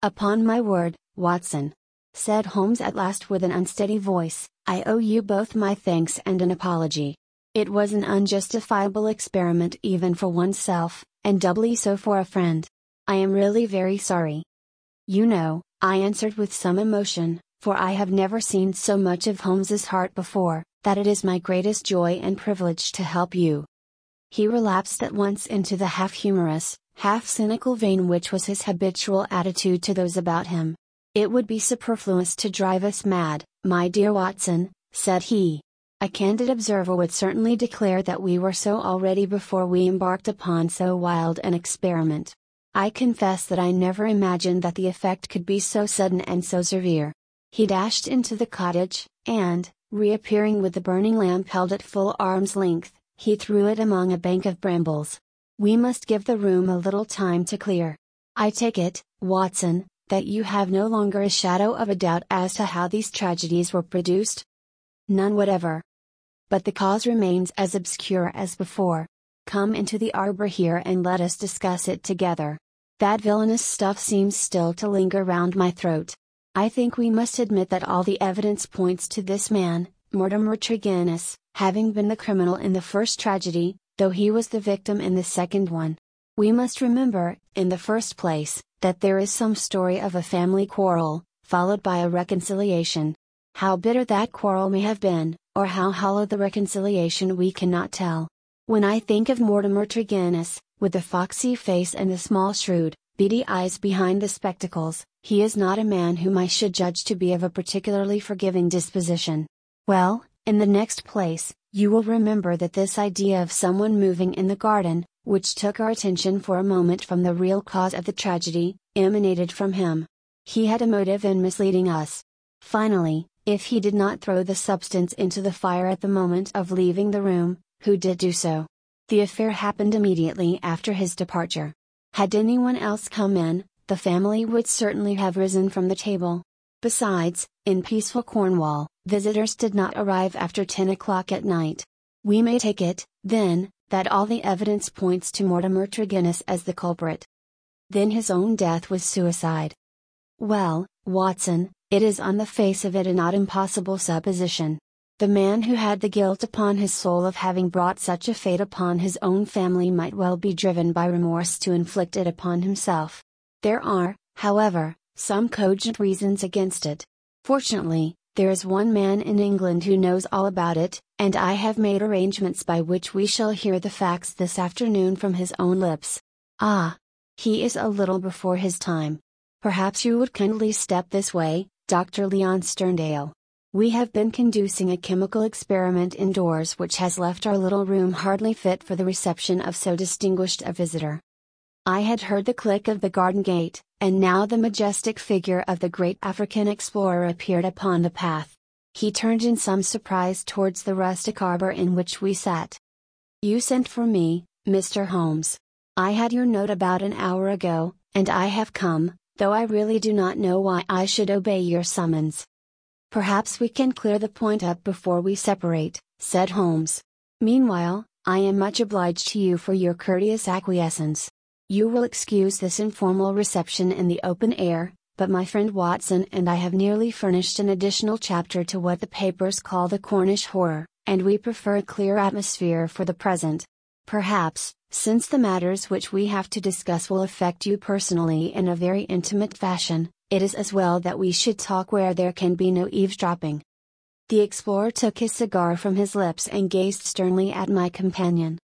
Upon my word, Watson, said Holmes at last with an unsteady voice, I owe you both my thanks and an apology. It was an unjustifiable experiment even for oneself, and doubly so for a friend. I am really very sorry. You know, I answered with some emotion, for I have never seen so much of Holmes's heart before, that it is my greatest joy and privilege to help you. He relapsed at once into the half humorous, half cynical vein which was his habitual attitude to those about him. It would be superfluous to drive us mad, my dear Watson, said he. A candid observer would certainly declare that we were so already before we embarked upon so wild an experiment. I confess that I never imagined that the effect could be so sudden and so severe. He dashed into the cottage, and, reappearing with the burning lamp held at full arm's length, he threw it among a bank of brambles. We must give the room a little time to clear. I take it, Watson, that you have no longer a shadow of a doubt as to how these tragedies were produced? None whatever. but the cause remains as obscure as before. Come into the arbor here and let us discuss it together. That villainous stuff seems still to linger round my throat. I think we must admit that all the evidence points to this man, Mortimer Tregennis, having been the criminal in the first tragedy, though he was the victim in the second one. We must remember, in the first place, that there is some story of a family quarrel, followed by a reconciliation. How bitter that quarrel may have been, or how hollow the reconciliation we cannot tell. When I think of Mortimer Tregennis, with the foxy face and the small shrewd, beady eyes behind the spectacles, he is not a man whom I should judge to be of a particularly forgiving disposition. Well, in the next place, you will remember that this idea of someone moving in the garden, which took our attention for a moment from the real cause of the tragedy, emanated from him. He had a motive in misleading us. Finally, if he did not throw the substance into the fire at the moment of leaving the room, who did do so? The affair happened immediately after his departure. Had anyone else come in, the family would certainly have risen from the table. Besides, in peaceful Cornwall, visitors did not arrive after 10 o'clock at night. We may take it, then, that all the evidence points to Mortimer Tregennis as the culprit. Then his own death was suicide. Well, Watson, it is on the face of it a not impossible supposition. The man who had the guilt upon his soul of having brought such a fate upon his own family might well be driven by remorse to inflict it upon himself. There are, however, some cogent reasons against it. Fortunately, there is one man in England who knows all about it, and I have made arrangements by which we shall hear the facts this afternoon from his own lips. Ah! He is a little before his time. Perhaps you would kindly step this way, Dr. Leon Sterndale. We have been conducing a chemical experiment indoors which has left our little room hardly fit for the reception of so distinguished a visitor. I had heard the click of the garden gate, and now the majestic figure of the great African explorer appeared upon the path. He turned in some surprise towards the rustic arbor in which we sat. You sent for me, Mr. Holmes. I had your note about an hour ago, and I have come, though I really do not know why I should obey your summons. Perhaps we can clear the point up before we separate, said Holmes. Meanwhile, I am much obliged to you for your courteous acquiescence. You will excuse this informal reception in the open air, but my friend Watson and I have nearly furnished an additional chapter to what the papers call the Cornish horror, and we prefer a clear atmosphere for the present. Perhaps, since the matters which we have to discuss will affect you personally in a very intimate fashion, it is as well that we should talk where there can be no eavesdropping. The explorer took his cigar from his lips and gazed sternly at my companion.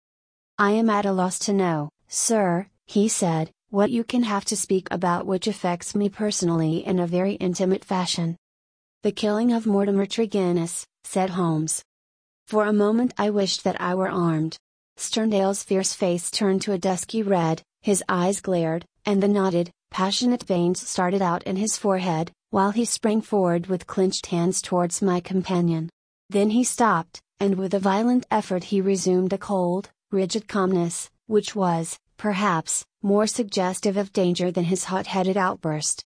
I am at a loss to know, sir, he said, what you can have to speak about which affects me personally in a very intimate fashion. The killing of Mortimer Tregennis, said Holmes. For a moment I wished that I were armed. Sterndale's fierce face turned to a dusky red, his eyes glared, and the knotted, passionate veins started out in his forehead, while he sprang forward with clenched hands towards my companion. Then he stopped, and with a violent effort he resumed a cold, rigid calmness, which was, perhaps, more suggestive of danger than his hot headed outburst.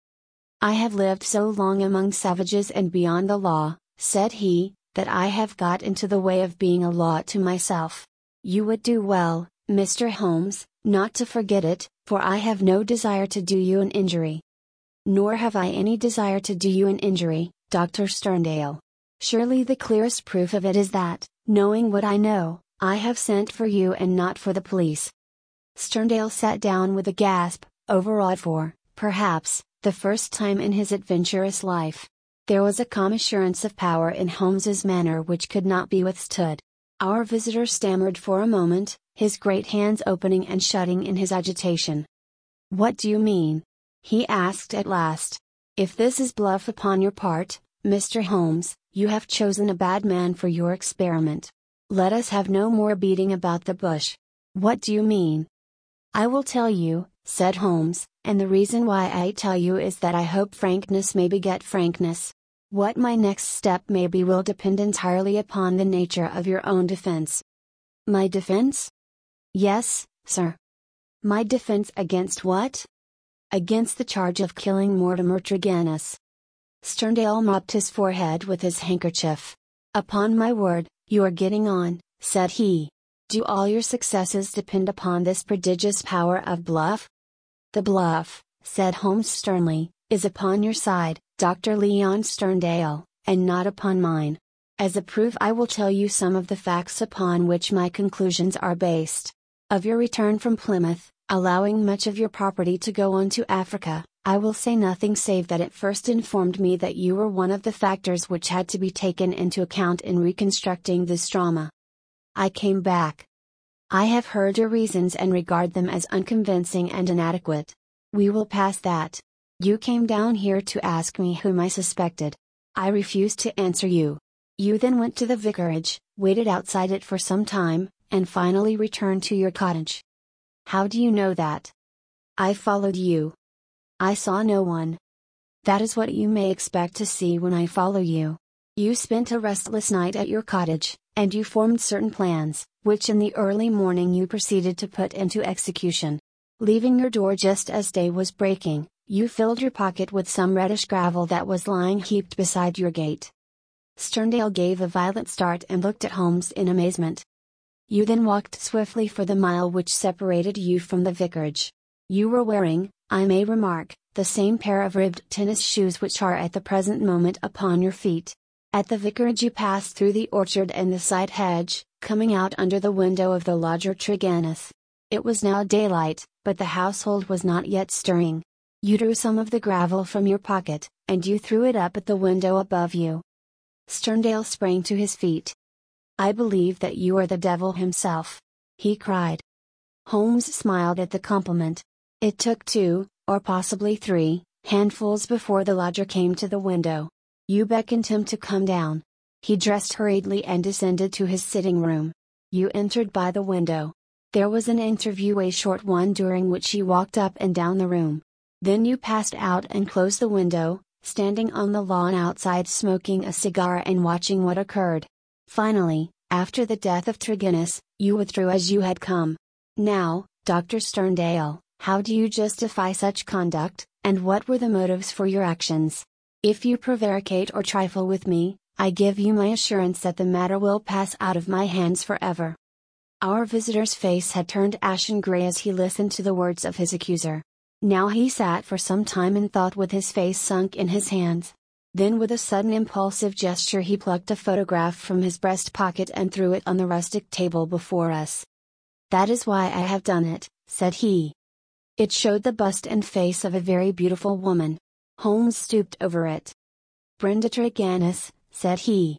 I have lived so long among savages and beyond the law, said he, that I have got into the way of being a law to myself. You would do well, Mr. Holmes, not to forget it, for I have no desire to do you an injury. Nor have I any desire to do you an injury, Dr. Sterndale. Surely the clearest proof of it is that, knowing what I know, I have sent for you and not for the police. Sterndale sat down with a gasp, overawed for, perhaps, the first time in his adventurous life. There was a calm assurance of power in Holmes's manner which could not be withstood. Our visitor stammered for a moment, his great hands opening and shutting in his agitation. What do you mean? he asked at last. If this is bluff upon your part, Mr. Holmes, you have chosen a bad man for your experiment. Let us have no more beating about the bush. What do you mean? I will tell you, said Holmes, and the reason why I tell you is that I hope frankness may beget frankness. What my next step may be will depend entirely upon the nature of your own defense. My defense? Yes, sir. My defense against what? Against the charge of killing Mortimer Tregennis. Sterndale mopped his forehead with his handkerchief. Upon my word, You are getting on, said he. Do all your successes depend upon this prodigious power of bluff? The bluff, said Holmes sternly, is upon your side, Dr. Leon Sterndale, and not upon mine. As a proof, I will tell you some of the facts upon which my conclusions are based. Of your return from Plymouth, allowing much of your property to go on to Africa, I will say nothing save that it first informed me that you were one of the factors which had to be taken into account in reconstructing this drama. I came back. I have heard your reasons and regard them as unconvincing and inadequate. We will pass that. You came down here to ask me whom I suspected. I refused to answer you. You then went to the vicarage, waited outside it for some time, and finally returned to your cottage. How do you know that? I followed you. I saw no one. That is what you may expect to see when I follow you. You spent a restless night at your cottage, and you formed certain plans, which in the early morning you proceeded to put into execution. Leaving your door just as day was breaking, you filled your pocket with some reddish gravel that was lying heaped beside your gate. Sterndale gave a violent start and looked at Holmes in amazement. You then walked swiftly for the mile which separated you from the vicarage. You were wearing, I may remark, the same pair of ribbed tennis shoes which are at the present moment upon your feet. At the vicarage you passed through the orchard and the side hedge, coming out under the window of the lodger Tregennis. It was now daylight, but the household was not yet stirring. You drew some of the gravel from your pocket, and you threw it up at the window above you. Sterndale sprang to his feet. I believe that you are the devil himself. He cried. Holmes smiled at the compliment, it took two, or possibly three, handfuls before the lodger came to the window. You beckoned him to come down. He dressed hurriedly and descended to his sitting room. You entered by the window. There was an interview, a short one during which you walked up and down the room. Then you passed out and closed the window, standing on the lawn outside smoking a cigar and watching what occurred. Finally, after the death of Tregennis, you withdrew as you had come. Now, Dr. Sterndale, how do you justify such conduct, and what were the motives for your actions? If you prevaricate or trifle with me, I give you my assurance that the matter will pass out of my hands forever. Our visitor's face had turned ashen gray as he listened to the words of his accuser. Now he sat for some time in thought with his face sunk in his hands. Then, with a sudden impulsive gesture, he plucked a photograph from his breast pocket and threw it on the rustic table before us. That is why I have done it, said he. It showed the bust and face of a very beautiful woman. Holmes stooped over it. Brenda Tregennis, said he.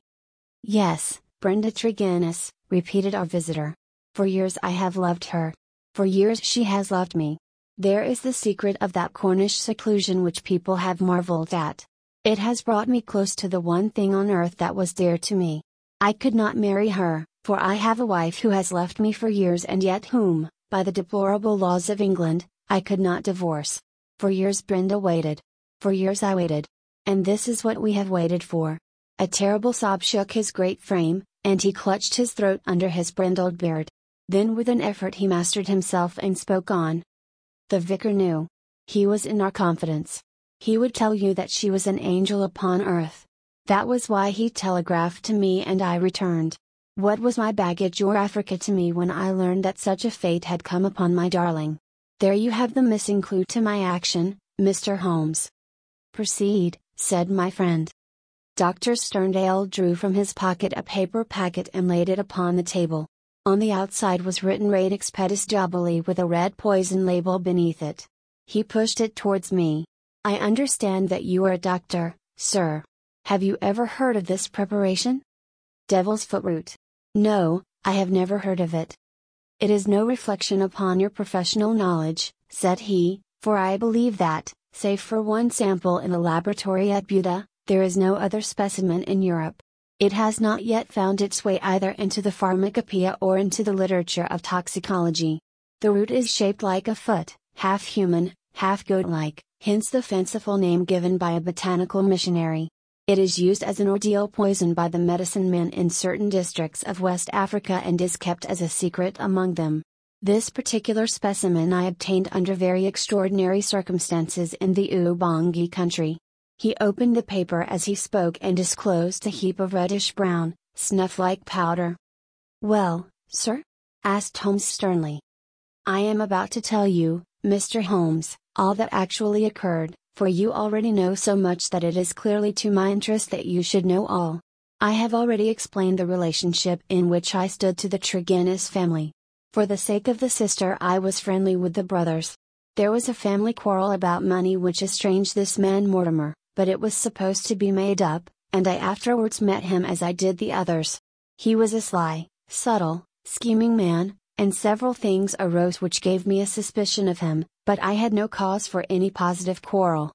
Yes, Brenda Tregennis, repeated our visitor. For years I have loved her. For years she has loved me. There is the secret of that Cornish seclusion which people have marveled at. It has brought me close to the one thing on earth that was dear to me. I could not marry her, for I have a wife who has left me for years and yet whom, by the deplorable laws of England, I could not divorce. For years Brenda waited. For years I waited. And this is what we have waited for. A terrible sob shook his great frame, and he clutched his throat under his brindled beard. Then with an effort he mastered himself and spoke on. The vicar knew. He was in our confidence. He would tell you that she was an angel upon earth. That was why he telegraphed to me and I returned. What was my baggage or Africa to me when I learned that such a fate had come upon my darling? There you have the missing clue to my action, Mr. Holmes. Proceed, said my friend. Dr. Sterndale drew from his pocket a paper packet and laid it upon the table. On the outside was written Radix Pedis Diaboli with a red poison label beneath it. He pushed it towards me. I understand that you are a doctor, sir. Have you ever heard of this preparation? Devil's foot root. No, I have never heard of it. It is no reflection upon your professional knowledge, said he, for I believe that, save for one sample in the laboratory at Buda, there is no other specimen in Europe. It has not yet found its way either into the pharmacopoeia or into the literature of toxicology. The root is shaped like a foot, half human, half goat like, hence the fanciful name given by a botanical missionary. It is used as an ordeal poison by the medicine men in certain districts of West Africa and is kept as a secret among them. This particular specimen I obtained under very extraordinary circumstances in the Ubangi country. He opened the paper as he spoke and disclosed a heap of reddish brown, snuff like powder. Well, sir? asked Holmes sternly. I am about to tell you, Mr. Holmes, all that actually occurred, for you already know so much that it is clearly to my interest that you should know all. I have already explained the relationship in which I stood to the Tregennis family. For the sake of the sister, I was friendly with the brothers. There was a family quarrel about money which estranged this man Mortimer, but it was supposed to be made up, and I afterwards met him as I did the others. He was a sly, subtle, scheming man, and several things arose which gave me a suspicion of him, but I had no cause for any positive quarrel.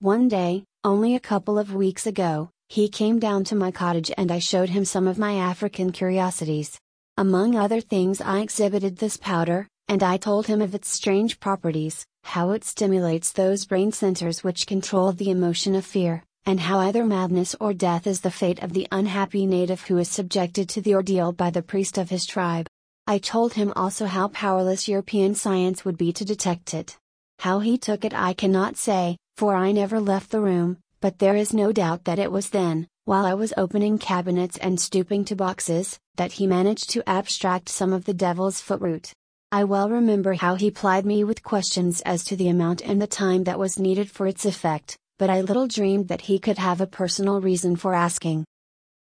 One day, only a couple of weeks ago, he came down to my cottage and I showed him some of my African curiosities. Among other things, I exhibited this powder, and I told him of its strange properties, how it stimulates those brain centers which control the emotion of fear, and how either madness or death is the fate of the unhappy native who is subjected to the ordeal by the priest of his tribe. I told him also how powerless European science would be to detect it. How he took it I cannot say, for I never left the room, but there is no doubt that it was then, while I was opening cabinets and stooping to boxes, that he managed to abstract some of the devil's footroot. I well remember how he plied me with questions as to the amount and the time that was needed for its effect, but I little dreamed that he could have a personal reason for asking.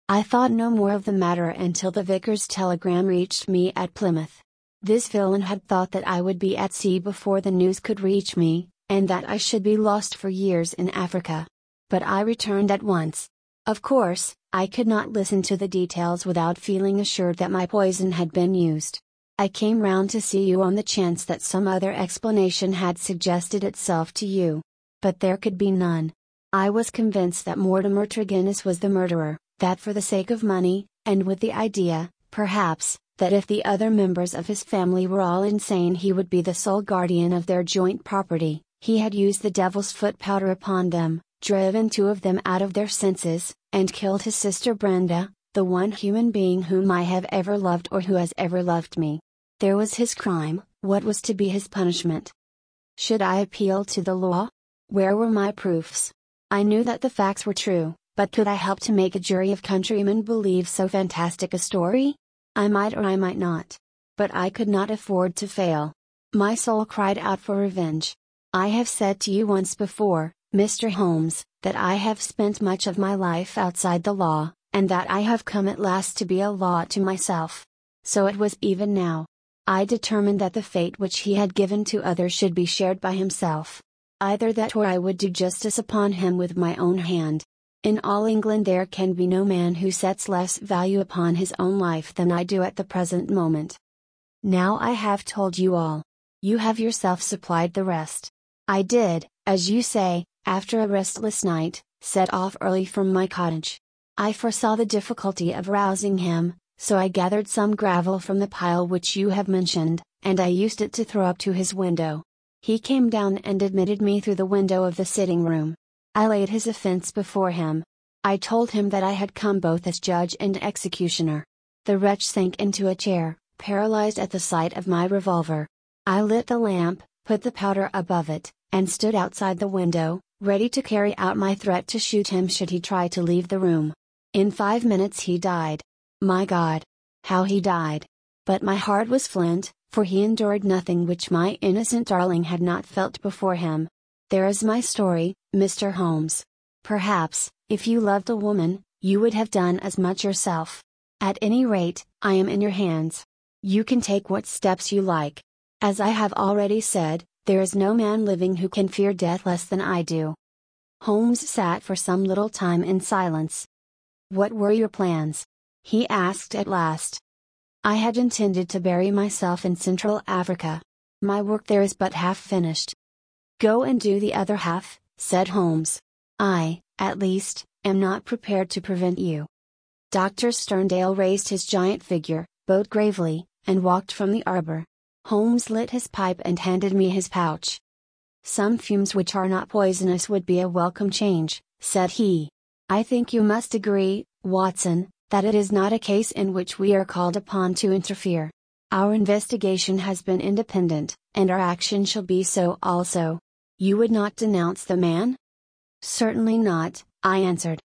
I thought no more of the matter until the vicar's telegram reached me at Plymouth. This villain had thought that I would be at sea before the news could reach me, and that I should be lost for years in Africa. But I returned at once. Of course, I could not listen to the details without feeling assured that my poison had been used. I came round to see you on the chance that some other explanation had suggested itself to you. But there could be none. I was convinced that Mortimer Tregennis was the murderer that for the sake of money, and with the idea, perhaps, that if the other members of his family were all insane he would be the sole guardian of their joint property, he had used the devil's foot powder upon them, driven two of them out of their senses, and killed his sister Brenda, the one human being whom I have ever loved or who has ever loved me. There was his crime, what was to be his punishment? Should I appeal to the law? Where were my proofs? I knew that the facts were true, but could I help to make a jury of countrymen believe so fantastic a story? I might or I might not. But I could not afford to fail. My soul cried out for revenge. I have said to you once before, Mr. Holmes, that I have spent much of my life outside the law, and that I have come at last to be a law to myself. So it was even now. I determined that the fate which he had given to others should be shared by himself. Either that or I would do justice upon him with my own hand. In all England there can be no man who sets less value upon his own life than I do at the present moment. Now I have told you all. You have yourself supplied the rest. I did, as you say, after a restless night, set off early from my cottage. I foresaw the difficulty of rousing him, so I gathered some gravel from the pile which you have mentioned, and I used it to throw up to his window. He came down and admitted me through the window of the sitting room. I laid his offense before him. I told him that I had come both as judge and executioner. The wretch sank into a chair, paralyzed at the sight of my revolver. I lit the lamp, put the powder above it, and stood outside the window, ready to carry out my threat to shoot him should he try to leave the room. In five minutes he died. My God! How he died! But my heart was flint, for he endured nothing which my innocent darling had not felt before him. There is my story, Mr. Holmes. Perhaps, if you loved a woman, you would have done as much yourself. At any rate, I am in your hands. You can take what steps you like. As I have already said, there is no man living who can fear death less than I do. Holmes sat for some little time in silence. What were your plans? He asked at last. I had intended to bury myself in Central Africa. My work there is but half finished. Go and do the other half, said Holmes. I, at least, am not prepared to prevent you. Dr. Sterndale raised his giant figure, bowed gravely, and walked from the arbor. Holmes lit his pipe and handed me his pouch. Some fumes which are not poisonous would be a welcome change, said he. I think you must agree, Watson, that it is not a case in which we are called upon to interfere. Our investigation has been independent, and our action shall be so also. You would not denounce the man? Certainly not, I answered.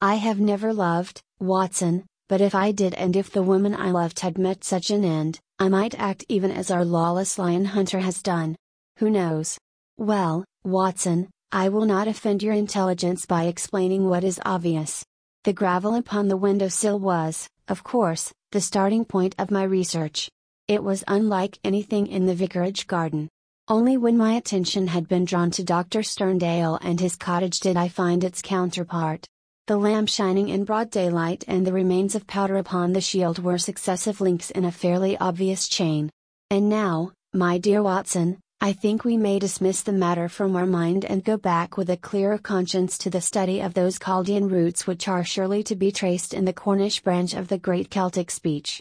I have never loved, Watson, but if I did and if the woman I loved had met such an end, I might act even as our lawless lion hunter has done. Who knows? Well, Watson, I will not offend your intelligence by explaining what is obvious. The gravel upon the windowsill was, of course, the starting point of my research. It was unlike anything in the vicarage garden. Only when my attention had been drawn to Dr. Sterndale and his cottage did I find its counterpart. The lamp shining in broad daylight and the remains of powder upon the shield were successive links in a fairly obvious chain. And now, my dear Watson, I think we may dismiss the matter from our mind and go back with a clearer conscience to the study of those Chaldean roots which are surely to be traced in the Cornish branch of the great Celtic speech.